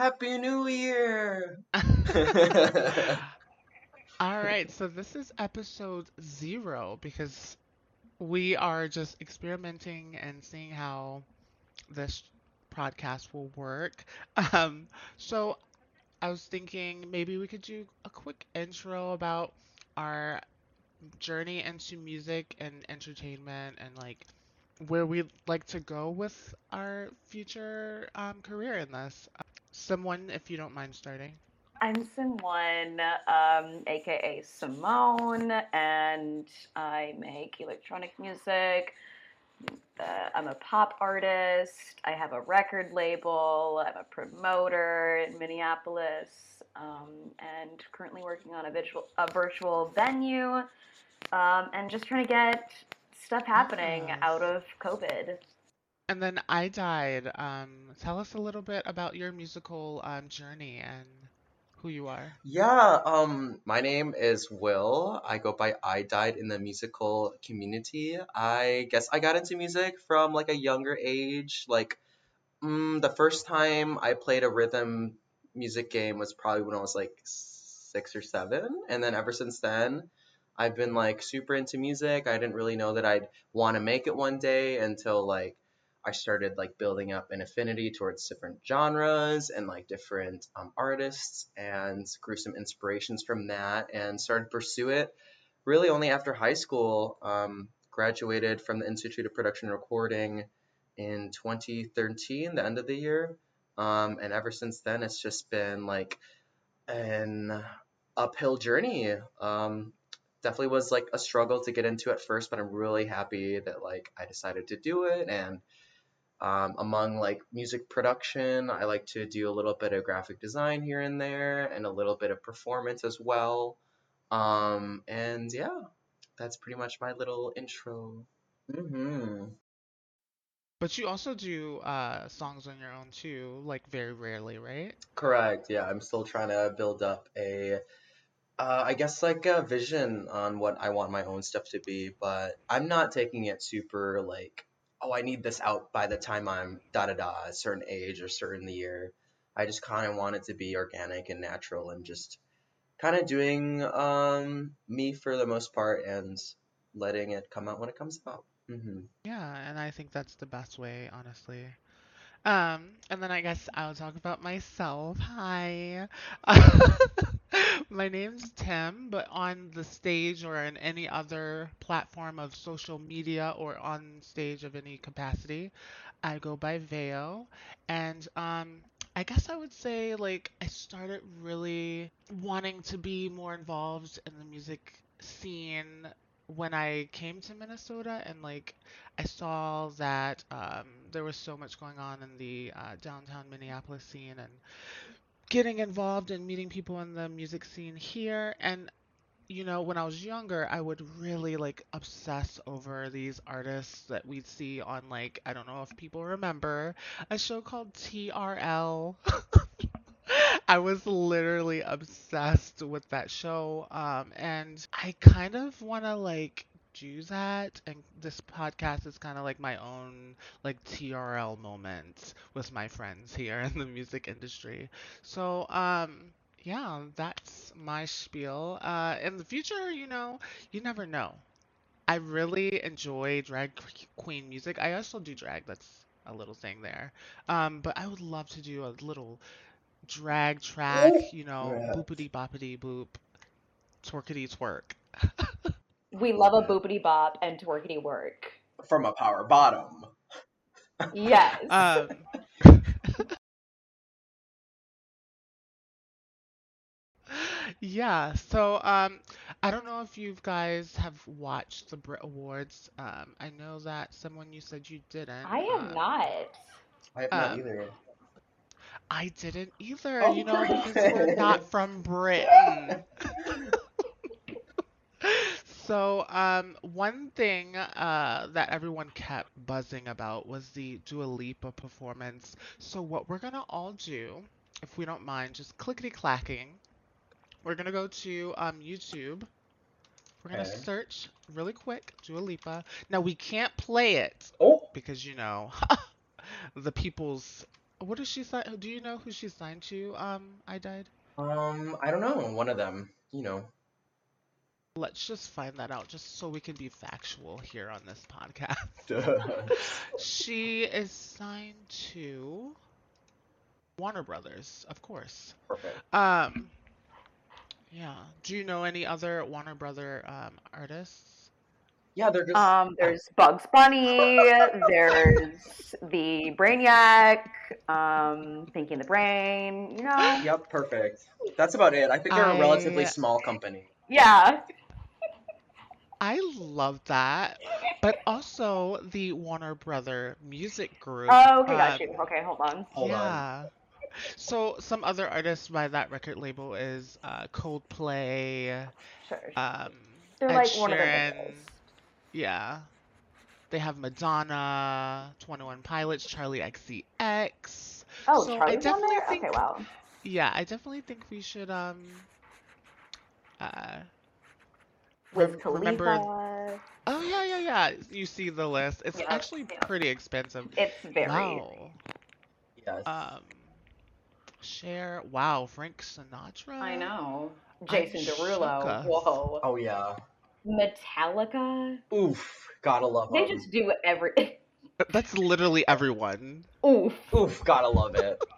Happy New Year! All right, so this is episode zero because we are just experimenting and seeing how this podcast will work. Um, so I was thinking maybe we could do a quick intro about our journey into music and entertainment and like where we'd like to go with our future um, career in this. Simone, if you don't mind starting. I'm Simone, um, aka Simone, and I make electronic music. Uh, I'm a pop artist. I have a record label. I'm a promoter in Minneapolis, um, and currently working on a virtual a virtual venue, um, and just trying to get stuff happening Nice. out of COVID. And then I died. Um, tell us a little bit about your musical um, journey and who you are. Yeah, um, my name is Will. I go by I Died in the musical community. I guess I got into music from like a younger age. Like, mm, the first time I played a rhythm music game was probably when I was like six or seven. And then ever since then, I've been like super into music. I didn't really know that I'd want to make it one day until like I started like building up an affinity towards different genres and like different um, artists and grew some inspirations from that and started to pursue it really only after high school. Um, graduated from the Institute of Production and Recording in 2013, the end of the year. Um, and ever since then, it's just been like an uphill journey. Um, definitely was like a struggle to get into at first, but I'm really happy that like I decided to do it and um, among like music production, I like to do a little bit of graphic design here and there and a little bit of performance as well. Um, and yeah, that's pretty much my little intro. hmm But you also do uh, songs on your own too, like very rarely, right? Correct. Yeah, I'm still trying to build up a, uh, I guess like a vision on what I want my own stuff to be, but I'm not taking it super like, oh, I need this out by the time I'm da da da, a certain age or certain year. I just kind of want it to be organic and natural and just kind of doing um me for the most part and letting it come out when it comes out. hmm Yeah, and I think that's the best way, honestly. Um, and then I guess I'll talk about myself. Hi. My name's Tim, but on the stage or in any other platform of social media or on stage of any capacity, I go by Veo. And um, I guess I would say like I started really wanting to be more involved in the music scene when I came to Minnesota and like I saw that um, there was so much going on in the uh, downtown Minneapolis scene and getting involved and meeting people in the music scene here. And, you know, when I was younger, I would really like obsess over these artists that we'd see on like, I don't know if people remember, a show called TRL. I was literally obsessed with that show. Um, and I kind of want to like do that. And this podcast is kind of like my own like TRL moment with my friends here in the music industry. So, um, yeah, that's my spiel. Uh, in the future, you know, you never know. I really enjoy drag queen music. I also do drag. That's a little thing there. Um, but I would love to do a little drag track, you know, Yeah. boopity boppity boop, twerkity twerk. We love a boopity bop and twerkity work. From a power bottom. Yes. Um, yeah, so um, I don't know if you guys have watched the Brit Awards. Um, I know that Simone you said you didn't. I am Um, not. I have not Um, either. I didn't either, Oh, you know, because we're not from Britain. So, um, one thing uh, that everyone kept buzzing about was the Dua Lipa performance. So, what we're gonna all do, if we don't mind, just clickety clacking. We're gonna go to um, YouTube. We're gonna Okay. search really quick Dua Lipa. Now, we can't play it Oh, because you know the people's What is she signed? Do you know who she's signed to? Um, I died. Um, I don't know. One of them, you know. Let's just find that out, just so we can be factual here on this podcast. she is signed to Warner Brothers, of course. Perfect. Um, yeah. Do you know any other Warner Brother um artists? Yeah, they're just. Um, there's Bugs Bunny. there's the Brainiac. Um, Pinky and the Brain. You know. Yep, perfect. That's about it. I think they're a relatively small company. Yeah. I love that, but also the Warner Brother music group. Oh, okay, got um, you. Okay, hold on. Hold on. yeah. So some other artists by that record label is uh, Coldplay, Sure. um, They're Ed like one of the Sheeran. biggest. Yeah. They have Madonna, 21 Pilots, Charli XCX. Oh, So I Charli's on there. think- Okay, wow. Yeah, I definitely think we should um uh Wiz rem- Khalifa. remember Oh yeah, yeah, yeah. You see the list. It's Yep, actually yep. pretty expensive. It's very. Wow. Yes. Um Cher, wow, Frank Sinatra. I know. I'm Jason Derulo. Whoa. oh yeah. Metallica. Oof. Gotta love them. They them. just do every. That's literally everyone. Oof. Oof. Gotta love it.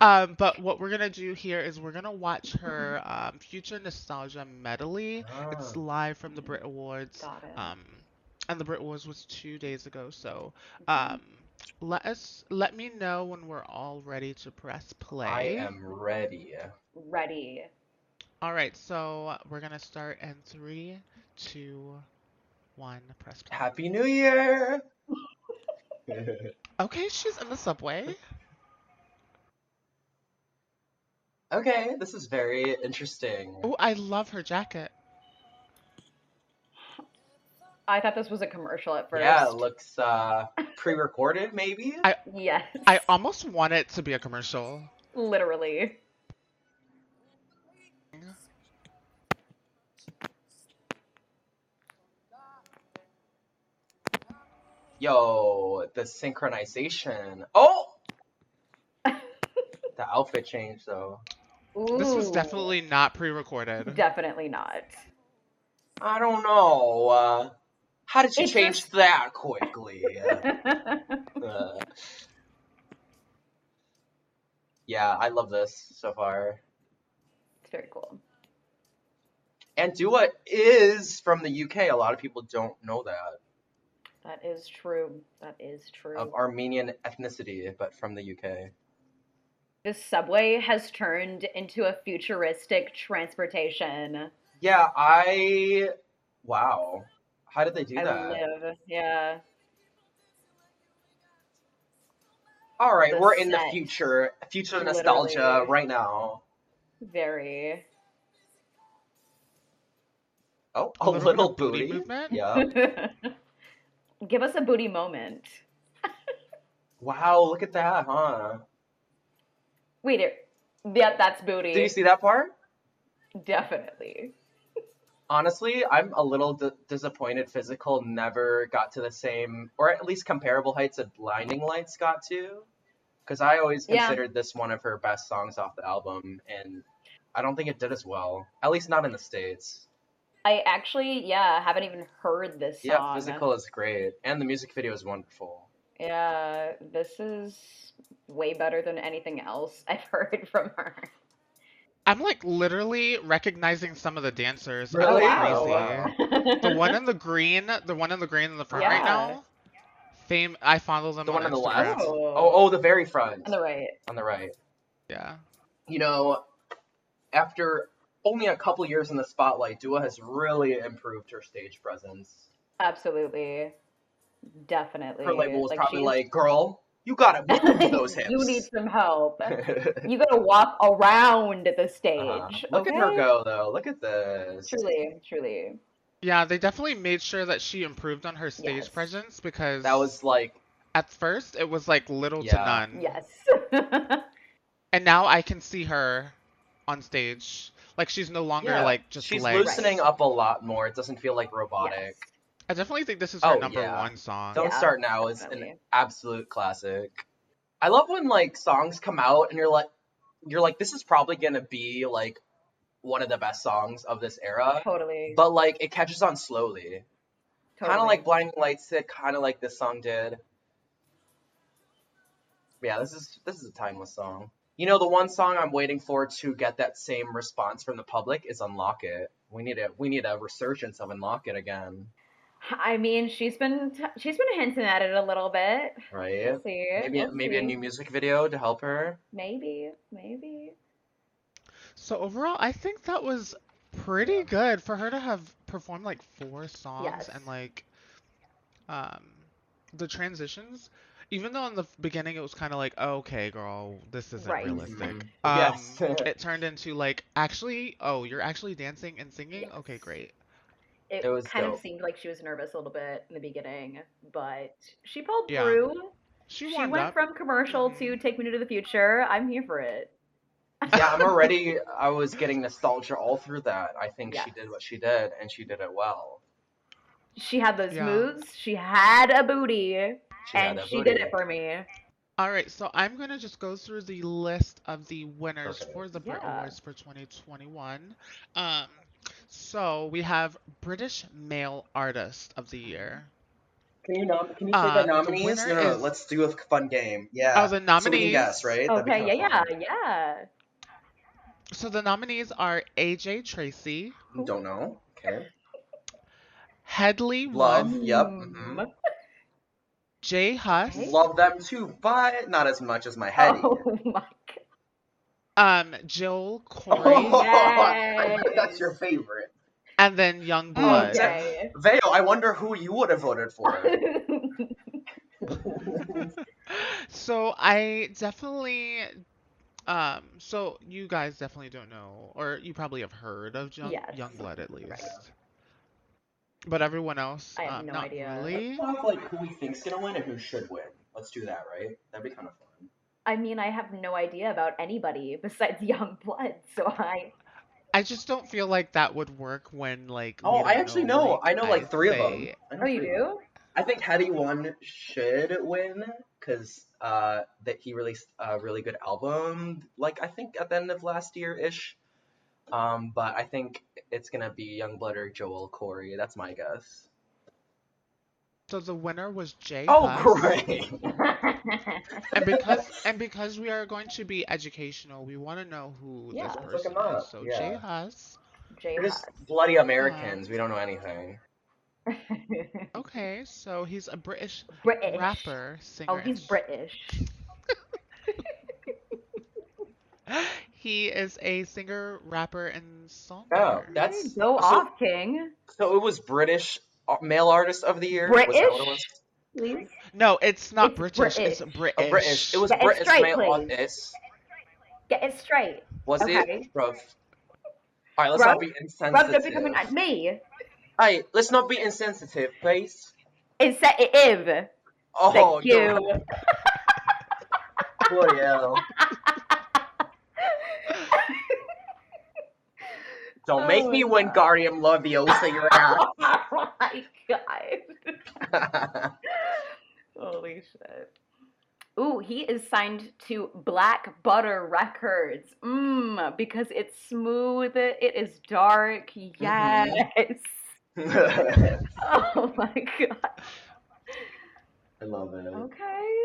Um, but what we're gonna do here is we're gonna watch her um, future nostalgia medley. It's Ah. live from the Brit Awards. Got it. Um, and the Brit Awards was two days ago. So, Mhm. um, let us let me know when we're all ready to press play. I am ready. Ready. All right, so we're gonna start in three, two, one. Press play. Happy New Year. Okay, she's in the subway. okay, this is very interesting. Oh, I love her jacket. I thought this was a commercial at first. Yeah, it looks uh pre-recorded maybe. I- Yes. I almost want it to be a commercial. Literally. Yo, the synchronization. Oh, the outfit change though. This was definitely not pre-recorded. Definitely not. I don't know. Uh, how did you It's change just- that quickly? Uh, yeah, I love this so far. it's very cool. And Dua is from the UK. A lot of people don't know that. That is true. That is true. Of Armenian ethnicity, but from the UK. This subway has turned into a futuristic transportation. Yeah, I. Wow. How did they do I that? live. Yeah. All right, The we're in the set. future, future nostalgia Literally. right now. Very. Oh, A a little little, booty booty. movement? Yeah. Give us a booty moment. wow, look at that, huh? Wait, it, yeah, that's booty. Did you see that part? Definitely. Honestly, I'm a little d- disappointed Physical never got to the same, or at least comparable heights that Blinding Lights got to. Because I always Yeah. considered this one of her best songs off the album, and I don't think it did as well. At least not in the States. I actually, yeah, haven't even heard this song. Yeah. Physical is great, and the music video is wonderful. Yeah, this is way better than anything else I've heard from her. I'm like literally recognizing some of the dancers. Really? Oh, crazy. wow. The one in the green, the one in the green in the front right now. Fame. I follow them The on one on the left? Oh. Oh, oh, the very front. On the right. On the right. Yeah. You know, after only a couple years in the spotlight, Dua has really improved her stage presence. Absolutely. Definitely. Her label was probably she's- like, "Girl, you gotta move those hips." you need some help. You gotta walk around the stage. Uh-huh. Look at her go, though. Look at this. Truly, truly. Yeah, they definitely made sure that she improved on her stage Yes. presence because That was like, at first it was like little Yeah. to none. Yes. And now I can see her on stage. Like she's no longer yeah, like just she's legs. loosening up a lot more. It doesn't feel like robotic. Yes. I definitely think this is her Oh, number yeah. one song. Don't Yeah, Start Now is an absolute classic. I love when like songs come out and you're like you're like this is probably gonna be like one of the best songs of this era, Totally. but like it catches on slowly. totally. Kind of like Blinding Lights did, kind of like this song did. Yeah, this is this is a timeless song. You know, the one song I'm waiting for to get that same response from the public is Unlock It. We need a we need a resurgence of Unlock It again, I mean, she's been t- she's been hinting at it a little bit. right? We'll see. Maybe We'll maybe a new music video to help her. Maybe, maybe. So overall, I think that was pretty good for her to have performed like four songs Yes. and like um the transitions. Even though in the beginning it was kind of like, oh, okay, girl, this isn't Right. realistic. Mhm. Um, Yes. it turned into like, actually, oh, you're actually dancing and singing? Yes. Okay, great. It, It was kind dope. of seemed like she was nervous a little bit in the beginning, but she pulled Yeah. through. She She went up. from commercial to Mhm. Take Me to the Future. I'm here for it. yeah, I'm already. I was getting nostalgia all through that. I think she did what she did, and she did it well. She had those Yeah. moves. She had a booty, She and that she booty. did it for me. All right, so I'm gonna just go through the list of the winners Perfect. for the Brit Yeah. Awards for 2021. Um, so we have British Male Artist of the Year. Can you nom- Can you Uh, say the the nominees? winner no, no, is- let's do a fun game. Yeah. Oh, the So we can guess, right? Okay, yeah, kinda yeah, yeah. So the nominees are AJ Tracey. Don't know. Okay. Headie Love. Wood, Yep. Mm. mhm. J Hus, Love them too, but not as much as my head. Oh my god. um, Joel Corry, Oh, Yes. that's your favorite. and then Yungblud. Okay. Veo, I wonder who you would have voted for. So I definitely um so you guys definitely don't know or you probably have heard of Young Yes. Yungblud at least. Right. But everyone else I have um, no not idea. really. Talk like who we think's gonna win and who should win. Let's do that, right? That'd be kind of fun. I mean, I have no idea about anybody besides Yungblud, so I. I just don't feel like that would work when like Oh, I actually know. like, I know like three of them. I know Oh, you three of them. do? I think Headie One should win because uh, that he released a really good album, like I think at the end of last year ish. Um, but I think it's gonna be Yungblud or Joel Corry. That's my guess. So the winner was J Oh, Hus. great! And because and because we are going to be educational, we want to know who Yeah. this Let's look person 'em up, is. So yeah. J Hus. J We're just bloody Americans. We don't know anything. Okay, so he's a British British. rapper, singer. Oh, he's British. He is a singer, rapper, and songwriter. Oh, that's Go so, off, King. So it was British uh, male artist of the year. Was that what it was? British? Please. No, it's not It's British. It's British. British. Oh, British. It was Yeah, it's British straight, male please. artist. Get it straight. Was Okay. it, bruv? All right, let's Bruv? not be Rob, insensitive. don't be coming at me. Hey, let's not be insensitive, please. Insensitive. Oh, Thank you. no. Bloody hell. Don't make Oh me my win God. Guardian Leviosa your ass. oh my god. Holy shit. Ooh, he is signed to Black Butter Records. Mmm, because it's smooth, it is dark. Mm-hmm. Yes. I Oh my god. I love it. Okay,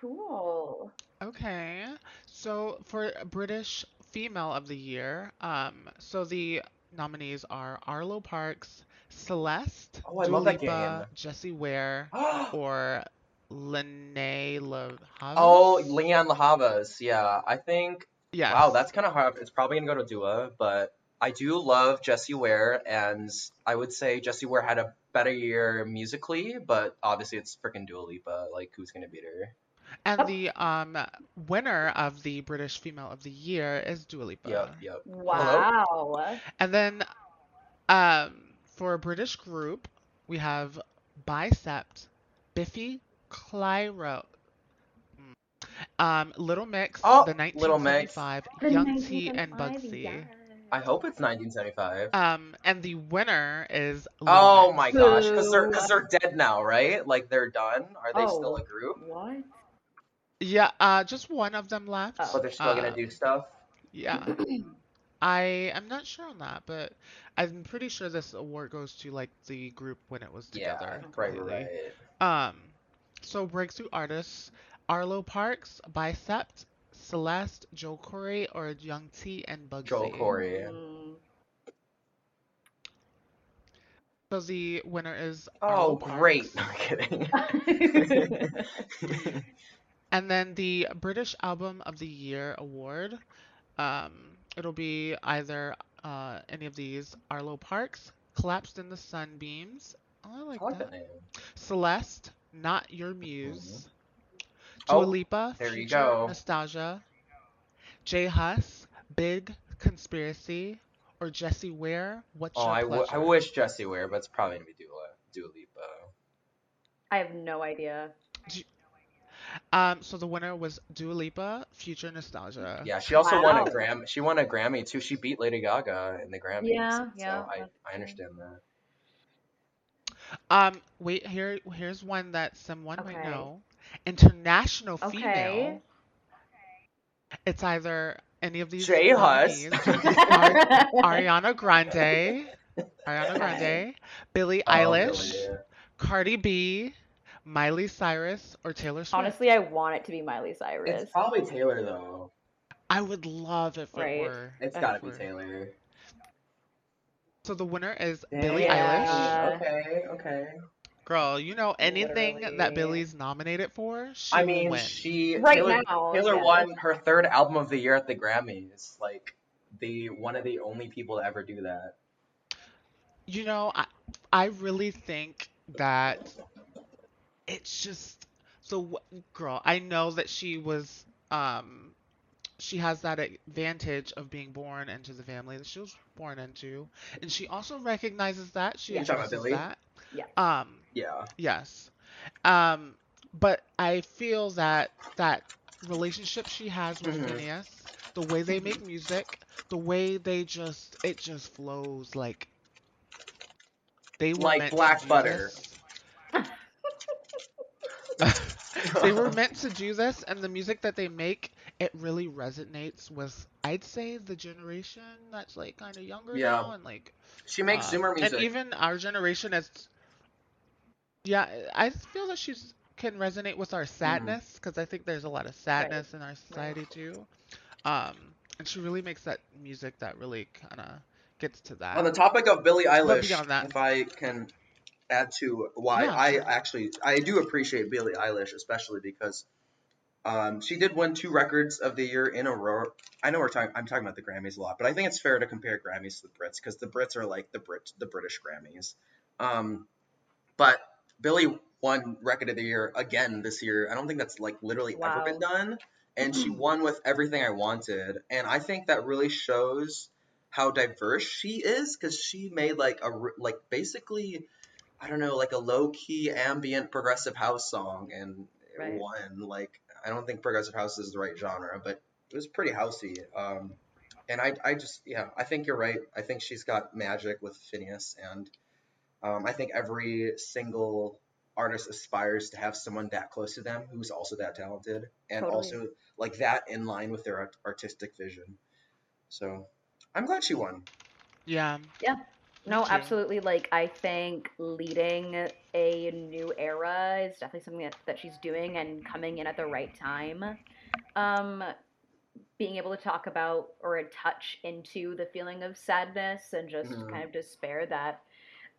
cool. Okay, so for British Female of the Year, um, so the nominees are Arlo Parks, Celeste, Oh, I Dua love that Lipa, game. Jessie Ware, or Lene Le oh, Lianne La Havas. Yeah, I think. Yes. Wow, that's kind of hard. It's probably gonna go to Dua, but I do love Jessie Ware, and I would say Jessie Ware had a better year musically, but obviously it's freaking Dua Lipa. Like, who's gonna beat her? And the um winner of the British Female of the Year is Dua Lipa. Yep, yep. Wow. And then um for a British group, we have Bicep, Biffy Clyro, mm, um, Little Mix, Oh, the Little Mix. 1975, Young T, and 1975, Bugsey. yes. I hope it's 1975. Um, and the winner is Little oh Mix. my gosh, because they're because they're dead now, right? Like they're done. Are they still Oh. a group? What? Yeah, uh, just one of them left. Oh. But they're still gonna Um, do stuff. yeah, I am not sure on that, but I'm pretty sure this award goes to like the group when it was Yeah, together right, completely. right. Um, so breakthrough artists: Arlo Parks, Bicep, Celeste, Joe Corry, or Young T and Bugsey. Joel Corry. Mm, So the winner is Arlo Oh, great! Parks. No I'm kidding. And then the British Album of the Year award, um, it'll be either uh, any of these Arlo Parks, Collapsed in the Sunbeams. Oh, I like I like that. that name. Celeste, Not Your Muse. Oh, Dua Lipa, there you go. Nostalgia. J Hus, Big Conspiracy. Or Jessie Ware, What's Oh, Your I, Pleasure? w- I wish Jessie Ware, but it's probably gonna be Dua, Dua Lipa. I have no idea. Um, so the winner was Dua Lipa, Future Nostalgia. Yeah, she also won a Gram. She won a Grammy too. She beat Lady Gaga in the Grammys. Yeah, so yeah, I, I understand that. Um, wait, here here's one that someone might know. International Okay. female. Okay. It's either any of these J Hus. nominees. Ariana Grande, Ariana Grande, Billie Oh, Eilish, Billie. Cardi B, Miley Cyrus, or Taylor Swift. Honestly, I want it to be Miley Cyrus. It's probably Taylor though. I would love if Right. it were. It's if gotta it be were. Taylor. So the winner is Billie Yeah. Eilish. Okay, okay. Girl, you know anything that Literally. Billie's nominated for, she I mean, win. she Right Taylor, now, Taylor yeah. won her third album of the year at the Grammys. Like the one of the only people to ever do that. You know, I I really think that it's just so girl, I know that she was um she has that advantage of being born into the family that she was born into, and she also recognizes that she Yeah. You talking about addresses that. Yeah. Um Yeah. yes. Um but I feel that that relationship she has with Mhm. Finneas, the way they make music, the way they just it just flows like they were Like black butter. this. They were meant to do this and the music that they make it really resonates with I'd say the generation that's like kind of younger Yeah. now and like She makes uh, Zoomer music. and even our generation is yeah I feel that she's can resonate with our sadness because I think there's a lot of sadness in our society too. Um and she really makes that music that really kind of gets to that On the topic of Billie Eilish, beyond that- if I can add to why Yeah, I actually I do appreciate Billie Eilish, especially because um, she did win two records of the year in a row. I know we're talking I'm talking about the Grammys a lot, but I think it's fair to compare Grammys to the Brits because the Brits are like the Brit the British Grammys. Um, but Billie won record of the year again this year. I don't think that's like literally ever been done. And she won with everything I wanted. And I think that really shows how diverse she is because she made like a like basically I don't know like a low key ambient progressive house song and it Right. won like I don't think progressive house is the right genre but it was pretty housey um and I I just yeah I think you're right I think she's got magic with Finneas and um I think every single artist aspires to have someone that close to them who's also that talented and Totally. also like that in line with their art- artistic vision so I'm glad she won. Yeah. Yeah No, absolutely. Like, I think leading a new era is definitely something that, that she's doing and coming in at the right time. Um, being able to talk about or a touch into the feeling of sadness and just Mhm. kind of despair that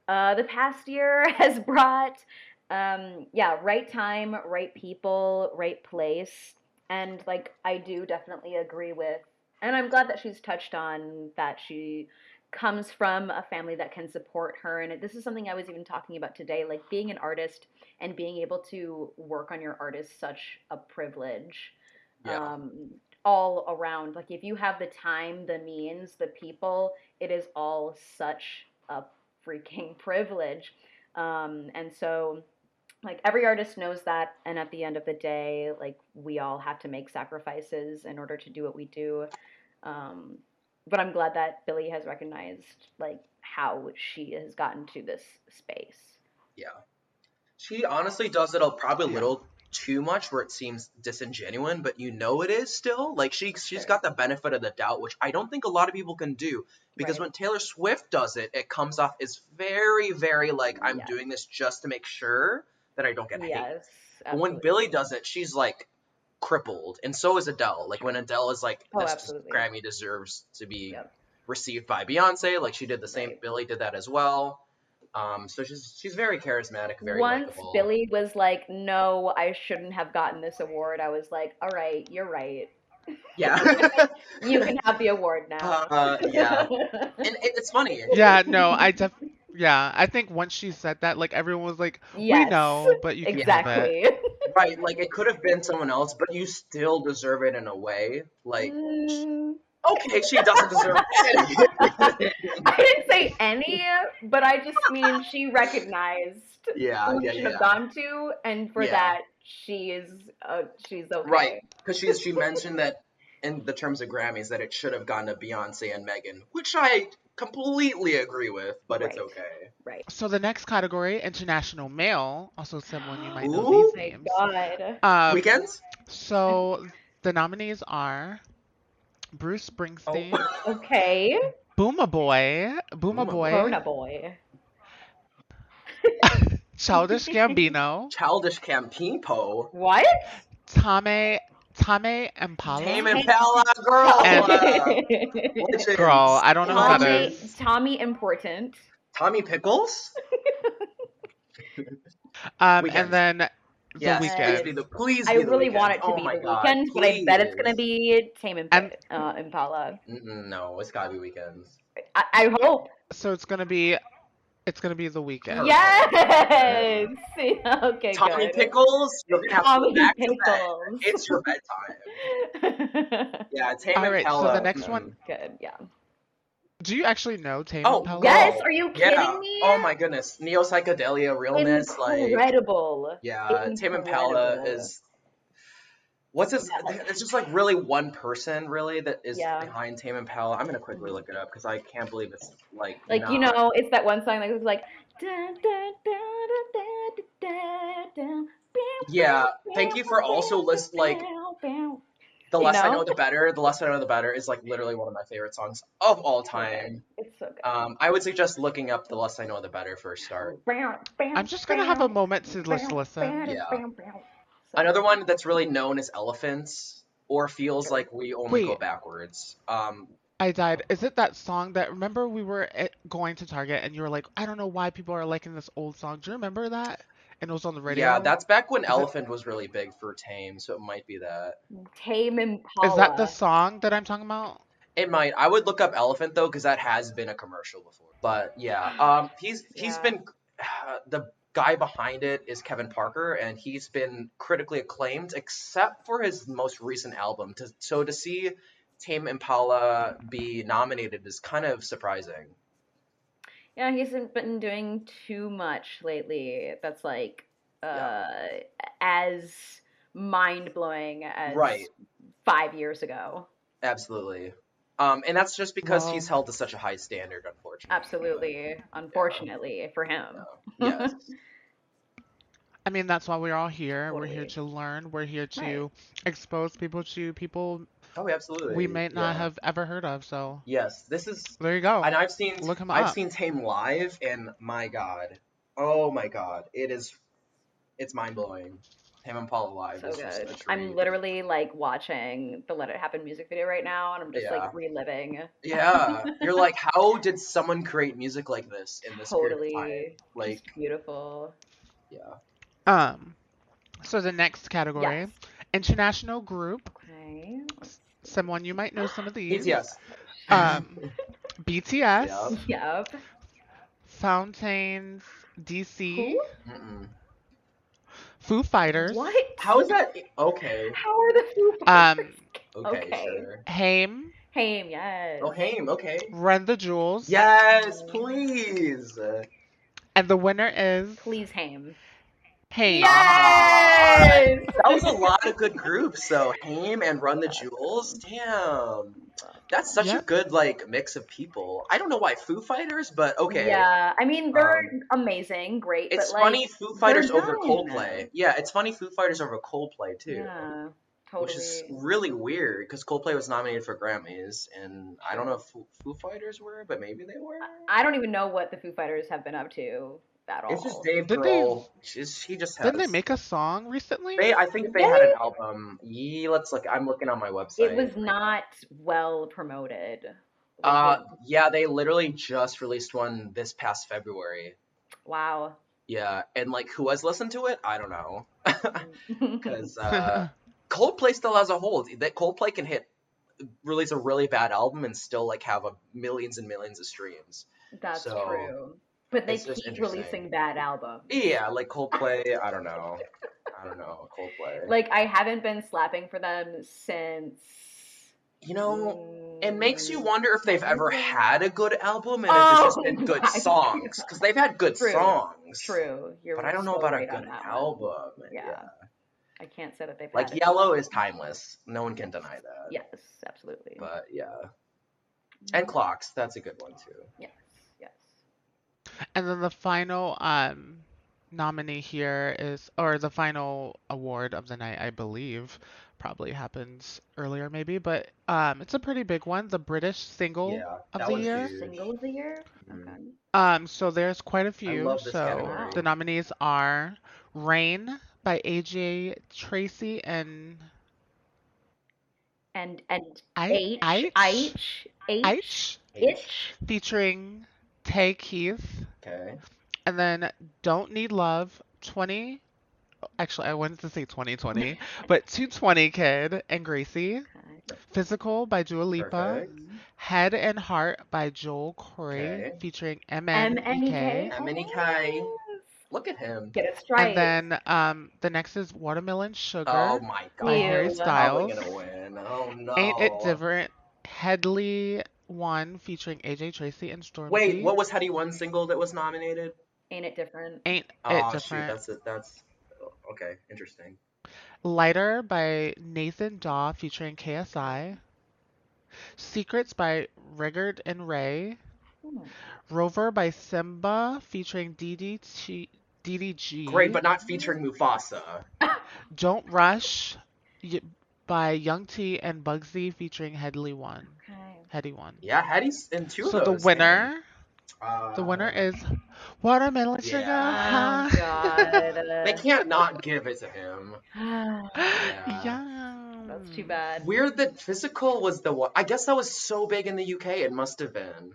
uh, the past year has brought. Um, yeah, right time, right people, right place. And like, I do definitely agree with, and I'm glad that she's touched on that she comes from a family that can support her. And this is something I was even talking about today. Like, being an artist and being able to work on your art is such a privilege Yeah. um, all around. Like if you have the time, the means, the people, it is all such a freaking privilege. Um, and so, like every artist knows that, and at the end of the day, like we all have to make sacrifices in order to do what we do. Um, but I'm glad that Billie has recognized like how she has gotten to this space. Yeah. She honestly does it a, probably a Yeah. little too much where it seems disingenuous, but you know it is still. Like she she's Sure. got the benefit of the doubt, which I don't think a lot of people can do. Because Right. when Taylor Swift does it, it comes off as very, very like I'm Yes. doing this just to make sure that I don't get hate. Yes. But when Billie does it, she's like crippled, and so is Adele. Like when Adele is like, Oh, this absolutely. Grammy deserves to be Yep. received by Beyonce. Like she did the same. Right. Billie did that as well. Um, so she's she's very charismatic, very Once likable. Billie was like, "No, I shouldn't have gotten this award," I was like, "All right, you're right. yeah, You can have the award now." uh, yeah, and it, it's funny. Yeah, no, I def yeah, I think once she said that, like everyone was like, "We know, but you can have it." exactly. Right, like it could have been someone else, but you still deserve it in a way. Like, Mm, okay, she doesn't deserve it. I didn't say any, but I just mean she recognized yeah, who yeah, should yeah. have gone to, and for Yeah. that, she is uh, she's okay. Right, because she she mentioned that in the terms of Grammys that it should have gone to Beyonce and Megan, which I completely agree with, but it's okay. Right. So the next category, international male, also someone you might know Ooh. these Thank names. God. Um, Weekends? So the nominees are Bruce Springsteen, Oh. Okay. Booma Boy, Booma Booma Boy, Bona boy. Childish Gambino, Childish Campino. What? Tame Tame Impala. Tame Impala, girl. And- uh. Girl, I don't know who that Tommy. Tommy important. Tommy Pickles? Um, Weeknd. and then the Weeknd. please be the please I the really Weeknd. want it to oh be my the God, Weeknd, but I bet it's gonna be Tame Imp- And- uh, Impala. No, it's gotta be weekends. I, I hope. So it's gonna be, it's gonna be the Weeknd. Perfect. Yes. okay. Tommy good. Pickles, you're gonna have Tommy go back to bed. Pickles. It's your bedtime. Yeah, Tame All right, so the next one- Good. Yeah. Do you actually know Tame Oh, Impala? Yes. Oh, are you kidding Yeah. me? Oh my goodness. Neo psychedelia realness, like Incredible. yeah, Tame Impala Incredible. is What's this? It's just like really one person, really, that is yeah. behind Tame Impala. I'm gonna quickly look it up because I can't believe it's like like not... you know, it's that one song that was like. Yeah, thank you for also list like the less you know? I know the better. The less I know the better is like literally one of my favorite songs of all time. It's so good. Um, I would suggest looking up the less I know the better for a start. I'm just gonna have a moment to just listen. Yeah. So Another one that's really known as Elephants or feels Sure. like we only go backwards. Um, I died. Is it that song that remember we were at, going to Target and you were like, I don't know why people are liking this old song. Do you remember that? And it was on the radio. yeah, that's back when Is it- Elephant was really big for Tame, so it might be that. Tame Impala. Is that the song that I'm talking about? It might. I would look up Elephant though, because that has been a commercial before. But yeah, um, he's he's Yeah. been the guy behind it is Kevin Parker, and he's been critically acclaimed, except for his most recent album. To, so to see Tame Impala be nominated is kind of surprising. Yeah, he hasn't been doing too much lately. That's like uh, Yeah. as mind blowing as Right. five years ago. Absolutely. Um, and that's just because Well- he's held to such a high standard, unfortunately. Absolutely, unfortunately for him. Yes. I mean, that's why we're all here. We're here to learn. We're here to expose people to people Oh, absolutely. we may not Yeah. have ever heard of. So Yes, this is there you go. And I've seen Look him I've up. seen Tame live, and my God, oh my God, it is, it's mind blowing. Tame Impala live So is just a good. I'm literally like watching the Let It Happen music video right now, and I'm just Yeah. like reliving. Yeah, you're like, how did someone create music like this in this period of time? Totally, Like, just beautiful. yeah, Um, so the next category, Yes. international group. Okay. Someone you might know some of these. BTS. Um, BTS, Yep. Yep. Fontaines D.C., Who? Foo Fighters, What? How is that? Okay, How are the Foo Um, Fighters? okay, Okay. sure. Haim, Haim, yes. Oh, Haim, okay. Run the Jewels, Yes, please. and the winner is Please, Haim. Hey. Yes! That was a lot of good groups, though. Haim and Run the Jewels. Damn. That's such a good like mix of people. I don't know why Foo Fighters, but okay. Yeah, I mean they're Um, amazing, great, It's but like, funny Foo Fighters over done. Coldplay. Yeah, it's funny Foo Fighters over Coldplay too. yeah, totally. Which is really weird because Coldplay was nominated for Grammys, and I don't know if Foo, Foo Fighters were, but maybe they were. I don't even know what the Foo Fighters have been up to at all. It's just Dave Did they- Grohl. She's, he just has. Didn't they make a song recently? They, I think they had an album. Yeah, let's look. I'm looking on my website. It was not well promoted. Uh, yeah, they literally just released one this past February. wow. Yeah, and like who has listened to it? I don't know. Because uh, Coldplay still has a hold. That Coldplay can hit, release a really bad album and still like have a millions and millions of streams. That's So, true. But they it's keep releasing bad albums. Yeah, like Coldplay. I don't know. I don't know Coldplay. Like I haven't been slapping for them since. you know, it makes you mm, wonder if they've ever had a good album and if Oh it's just been good songs because they've had good True. songs. True. You're But I don't know about a right on good album. Yeah. I can't say that they've Like. Yellow is timeless. No one can deny that. Yes, absolutely. But yeah. And Clocks, that's a good one too. yes. And then the final um nominee here is or the final award of the night, I believe, probably happens earlier maybe, but um it's a pretty big one, the British single Yeah, of that the one's year. huge. Single of the year. Mhm. Okay. Um so there's quite a few. love this so category. the nominees are Rain by AJ Tracey and And and I H H H H H H. featuring Tay Keith. Okay. And then Don't Need Love 20. Actually, I wanted to say 2020, but 220 Kid and Gracey. Okay. Physical by Dua Lipa. Perfect. Head and Heart by Joel Corry Okay. featuring M MNEK. N K. MNEK. Look at him. Get it straight. And then um, the next is Watermelon Sugar Oh my god. by Harry Styles. Win. Oh no. Ain't It Different? Headie One featuring AJ Tracey and Stormzy. Wait, what was Headie one single that was nominated? Ain't it different? Ain't Oh It shoot, Different? that's it. That's okay. Interesting. Lighter by Nathan Dawe featuring KSI. Secrets by Regard and Raye. Hmm. Rover by Simba featuring DDT, DDG. Great, but not featuring Mufasa. Don't Rush by Young T and Bugsey featuring Headie One. Okay. Headie One. Yeah, Headie's in two So of the those. winner, damn. the winner Uh, is Watermelon Sugar. Yeah. Oh God. They can't not give it to him. yeah. That's too bad. Weird that physical was the one. I guess that was so big in the UK. It must have been.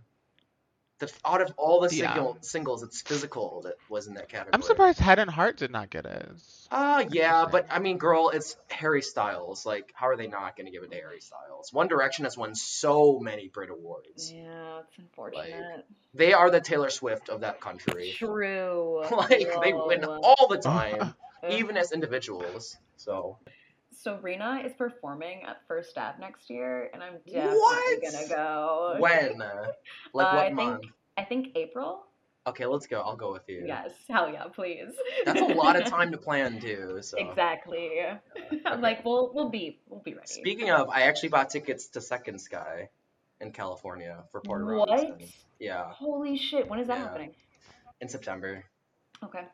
That out of all the Yeah. singles, it's physical that was in that category. I'm surprised Head and Heart did not get it. Uh, yeah, but I mean, girl, it's Harry Styles. Like, how are they not going to give it to Harry Styles? One Direction has won so many Brit Awards. Yeah, it's unfortunate. They are the Taylor Swift of that country. True. like, they win all the time, even as individuals. So, So Rina is performing at First Ave next year, and I'm definitely What? gonna go. when? Like, Uh, what I think- month? I think April. Okay, let's go. I'll go with you. Yes. Hell yeah, please. That's a lot of time to plan, too. So. exactly. I'm Okay. like, we'll we'll be we'll be ready. Speaking of, I actually bought tickets to Second Sky in California for Porter what? Robinson. Yeah, Holy shit! When is that Yeah. happening? in September. Okay.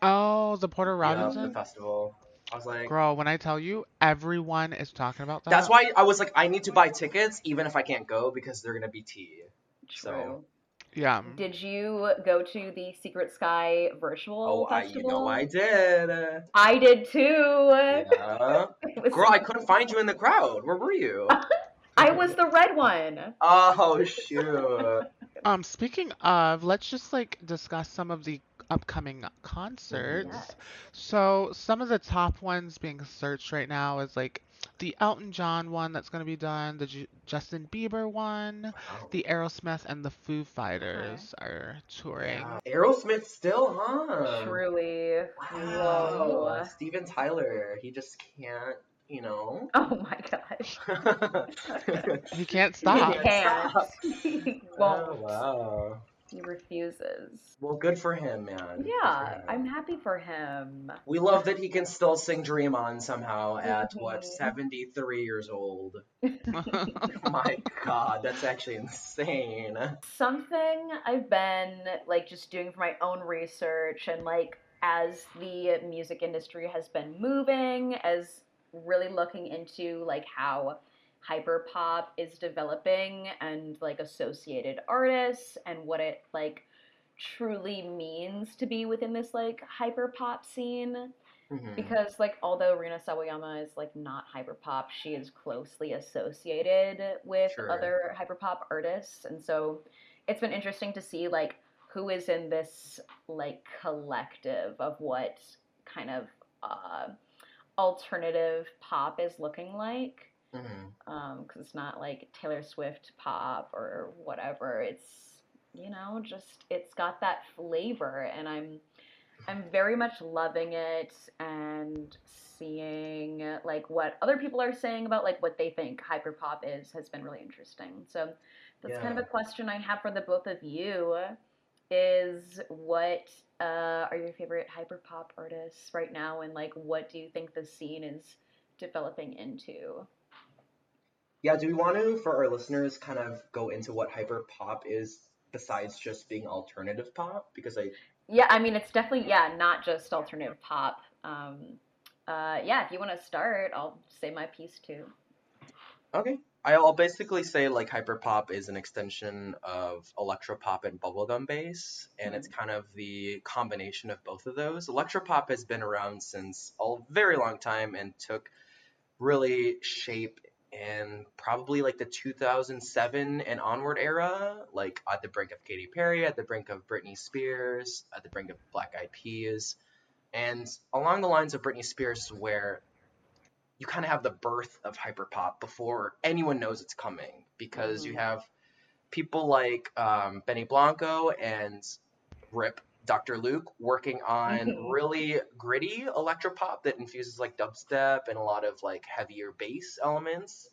Oh, the Porter Robinson Yeah, the festival. I was like, Girl, when I tell you, everyone is talking about that. that's why I was like, I need to buy tickets even if I can't go because they're gonna be tea. True. So- Yeah. Did you go to the Secret Sky virtual Oh, I, festival? you know I did. I did too. Yeah. It was- Girl, I couldn't find you in the crowd. Where were you? I was the red one. Oh shoot. Um, speaking of, let's just like discuss some of the upcoming concerts. Yes. So some of the top ones being searched right now is like the Elton John one that's going to be done, the Ju- Justin Bieber one, oh. the Aerosmith and the Foo Fighters are touring. Yeah. Aerosmith still, huh? Truly. Wow. Whoa. Steven Tyler, he just can't, you know. Oh my gosh. He can't stop. Yeah. can't. He oh, won't. wow. He refuses. Well, good for him, man. Yeah, him. I'm happy for him. We love that he can still sing Dream On somehow at what Mhm. 73 years old. My God, that's actually insane. Something I've been like just doing for my own research and like as the music industry has been moving, as really looking into like how hyperpop is developing and like associated artists and what it like truly means to be within this like hyperpop scene Mhm. because like although Rina Sawayama is like not hyperpop, she is closely associated with Sure. other hyperpop artists, and so it's been interesting to see like who is in this like collective of what kind of uh, alternative pop is looking like. Because it's not like Taylor Swift pop or whatever. It's you know just it's got that flavor, and I'm I'm very much loving it and seeing like what other people are saying about like what they think hyperpop is has been really interesting. So that's kind of a question I have for the both of you is what uh, are your favorite hyperpop artists right now and like what do you think the scene is developing into? Yeah, do we want to, for our listeners, kind of go into what hyper pop is besides just being alternative pop? Because I Yeah, I mean it's definitely yeah, not just alternative pop. Um, uh, yeah, if you want to start, I'll say my piece too. Okay. I'll basically say like hyperpop is an extension of electropop and bubblegum bass, and it's kind of the combination of both of those. Electropop has been around since a very long time and took really shape in probably like the 2007 and onward era, like at the brink of Katy Perry, at the brink of Britney Spears, at the brink of Black Eyed Peas, and along the lines of Britney Spears, where you kind of have the birth of hyperpop before anyone knows it's coming because you Mhm. have people like um, Benny Blanco and Rip Dr. Luke working on Mhm. really gritty electropop that infuses like dubstep and a lot of like heavier bass elements.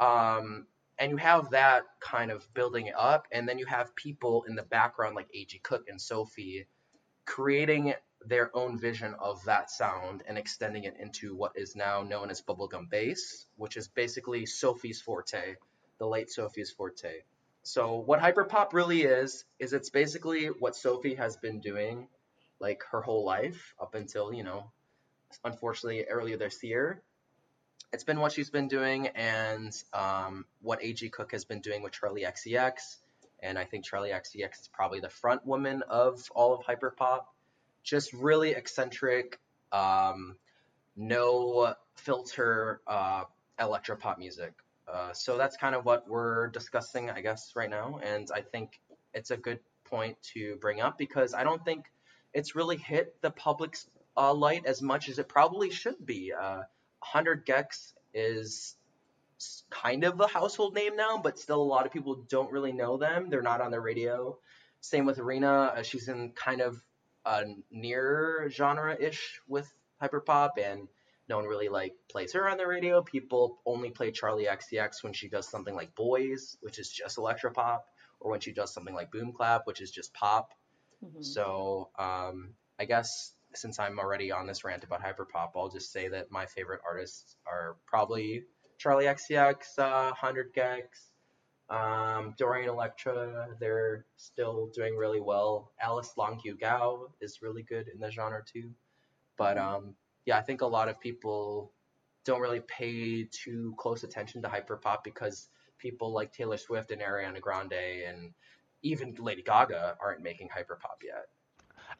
Um, and you have that kind of building it up, and then you have people in the background like A.G. Cook and Sophie creating their own vision of that sound and extending it into what is now known as bubblegum bass, which is basically Sophie's forte, the late Sophie's forte. So what hyperpop really is is it's basically what Sophie has been doing like her whole life up until, you know, unfortunately earlier this year. It's been what she's been doing and um, what A.G. Cook has been doing with Charli XCX. And I think Charli XCX is probably the front woman of all of hyperpop. Just really eccentric, um, no filter uh, electropop music. Uh, so that's kind of what we're discussing, I guess, right now. And I think it's a good point to bring up because I don't think it's really hit the public's uh, light as much as it probably should be. Uh, 100 gecs is kind of a household name now, but still a lot of people don't really know them. They're not on the radio. Same with Rina. Uh, she's in kind of a near genre-ish with hyperpop, and no one really like plays her on the radio. People only play Charli XCX when she does something like Boys, which is just electropop, or when she does something like Boom Clap, which is just pop. Mhm. So um, I guess since I'm already on this rant about hyperpop, I'll just say that my favorite artists are probably Charli XCX, uh, 100 gecs, um, Dorian Electra. They're still doing really well. Alice Longyu Gao is really good in the genre too. But um, yeah, I think a lot of people don't really pay too close attention to hyperpop because people like Taylor Swift and Ariana Grande and even Lady Gaga aren't making hyperpop yet.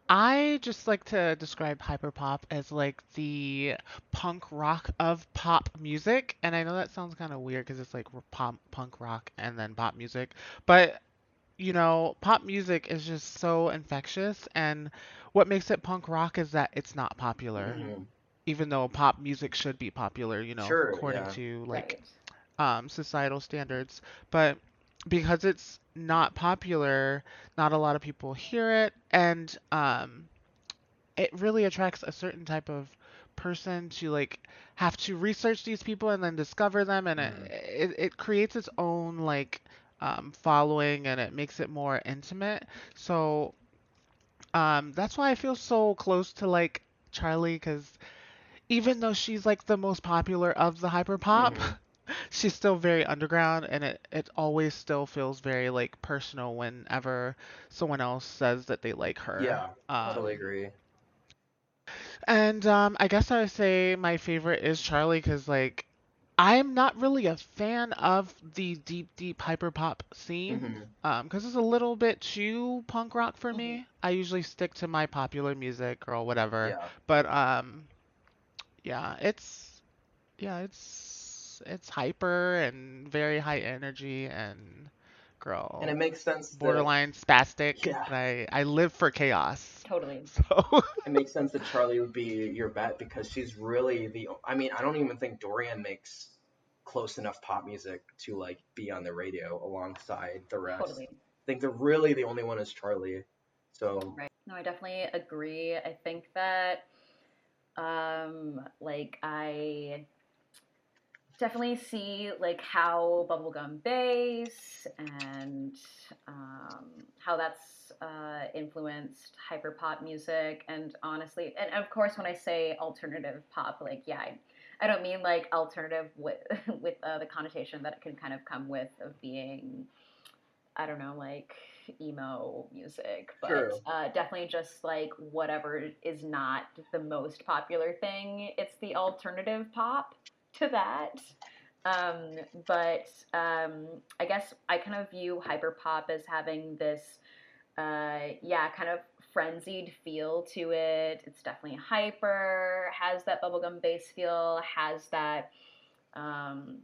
I just like to describe hyperpop as like the punk rock of pop music, and I know that sounds kind of weird because it's like pop, punk rock and then pop music, but you know, pop music is just so infectious, and what makes it punk rock is that it's not popular, Mhm. even though pop music should be popular, you know, Sure, according yeah. to like right. um, societal standards. But because it's not popular, not a lot of people hear it, and um, it really attracts a certain type of person to like have to research these people and then discover them, and Mhm. it, it, it creates its own like um, following and it makes it more intimate. So um, that's why I feel so close to like Charli because even though she's like the most popular of the hyperpop, hmm she's still very underground and it, it always still feels very like personal whenever someone else says that they like her. Yeah, totally Um, agree. and um, I guess I would say my favorite is Charli because like I'm not really a fan of the deep, deep hyperpop scene hmm um, because it's a little bit too punk rock for hmm me. I usually stick to my popular music or whatever. Yeah. But um, yeah, it's yeah, it's it's hyper and very high energy and girl. And it makes sense that, borderline spastic. yeah, I I live for chaos. Totally. So it makes sense that Charli would be your bet because she's really the, I mean, I don't even think Dorian makes close enough pop music to like be on the radio alongside the rest. Totally. I think the really the only one is Charli. So, Right. No, I definitely agree. I think that um like I definitely see like how bubblegum bass and um how that's uh influenced hyper pop music and honestly and of course when I say alternative pop like yeah I, I don't mean like alternative with with uh, the connotation that it can kind of come with of being I don't know, like emo music, but uh, definitely just like whatever is not the most popular thing. It's the alternative pop to that. Um, but um, I guess I kind of view hyperpop as having this, uh, yeah, kind of frenzied feel to it. It's definitely hyper, has that bubblegum bass feel, has that um,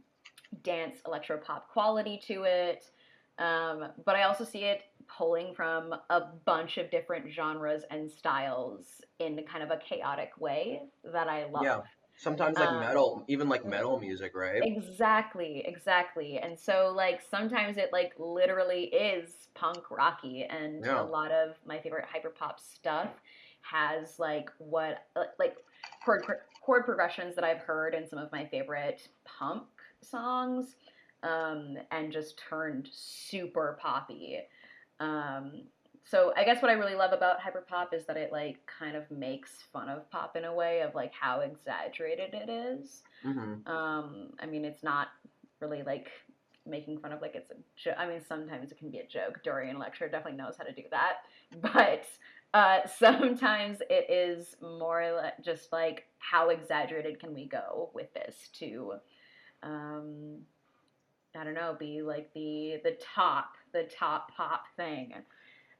dance electro pop quality to it. Um, but I also see it pulling from a bunch of different genres and styles in kind of a chaotic way that I Yeah. Sometimes like Um, metal, even like metal music, right? exactly, exactly. And so, like, sometimes it, like, literally is punk rocky. And a lot of my favorite hyperpop stuff has, like, what, uh, like, chord, chord progressions that I've heard in some of my favorite punk songs um, and just turned super poppy. Um, so I guess what I really love about hyperpop is that it like kind of makes fun of pop in a way of like how exaggerated it is. hmm Um, I mean, it's not really like making fun of like it's a joke. I mean, sometimes it can be a joke. Dorian Electra definitely knows how to do that, but uh, sometimes it is more just like how exaggerated can we go with this to um, I don't know, be like the the top, the top pop thing.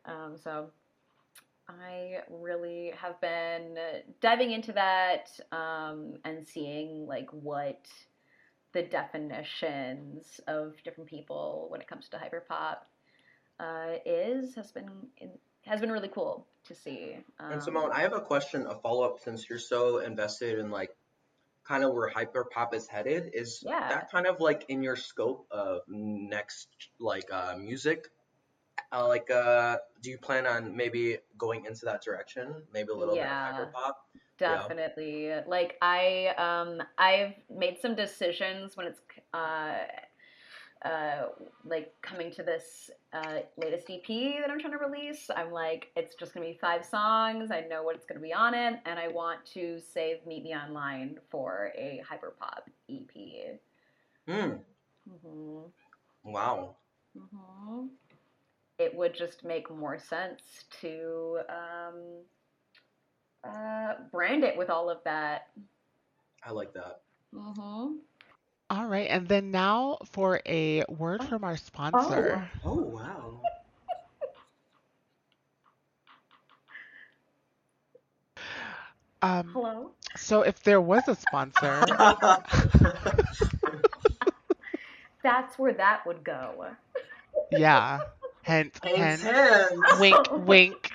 Um, so I really have been diving into that um, and seeing like what the definitions of different people when it comes to hyperpop uh, is has been has been really cool to see. And Um, Simone, I have a question, a follow-up since you're so invested in like kind of where hyperpop is headed. Is yeah, that kind of like in your scope of next like uh music? Uh, like uh do you plan on maybe going into that direction? Maybe a little bit of hyper yeah. Yeah. Definitely. Like I um I've made some decisions when it's uh uh like coming to this uh latest EP that I'm trying to release. I'm like it's just going to be five songs. I know what it's going to be on it and I want to save Meet Me Online for a hyperpop EP. Hmm. Mhm. Wow. Mhm. It would just make more sense to um uh brand it with all of that. I like that. Mhm. All right, and then now for a word Oh. from our Oh. sponsor. Oh wow. Um, Hello. so if there was a sponsor, That's where that would go. yeah, hint, Hands, hint, hands. wink, wink.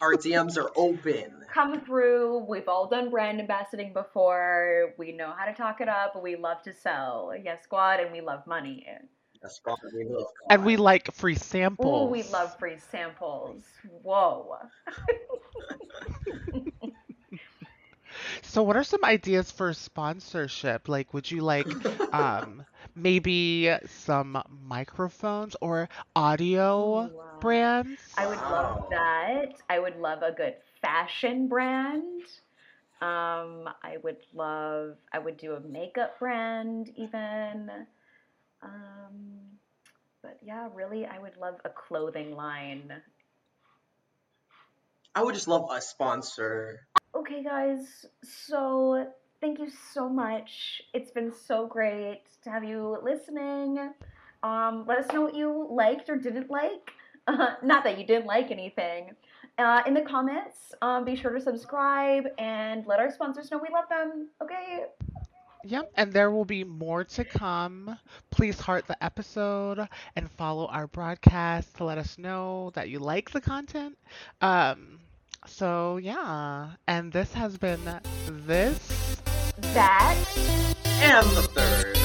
Our DMs are open. Come through. We've all done brand ambassading before. We know how to talk it up. We love to sell. Yes, squad, and we love money. Yes, God, we love And we like free samples. Ooh, we love free samples. Whoa. So what are some ideas for sponsorship? Like, would you like um maybe some microphones or audio Ooh, wow. brands. I would love that. I would love a good fashion brand. Um, I would love, I would do a makeup brand even. Um, but yeah, really, I would love a clothing line. I would just love a sponsor. Okay, guys, so thank you so much. It's been so great to have you listening. Um, let us know what you liked or didn't like. Uh, not that you didn't like anything. Uh, in the comments, um, be sure to subscribe and let our sponsors know we love them. Okay? Yep, and there will be more to come. Please heart the episode and follow our broadcast to let us know that you like the content. Um, so yeah, and this has been this that, and the third.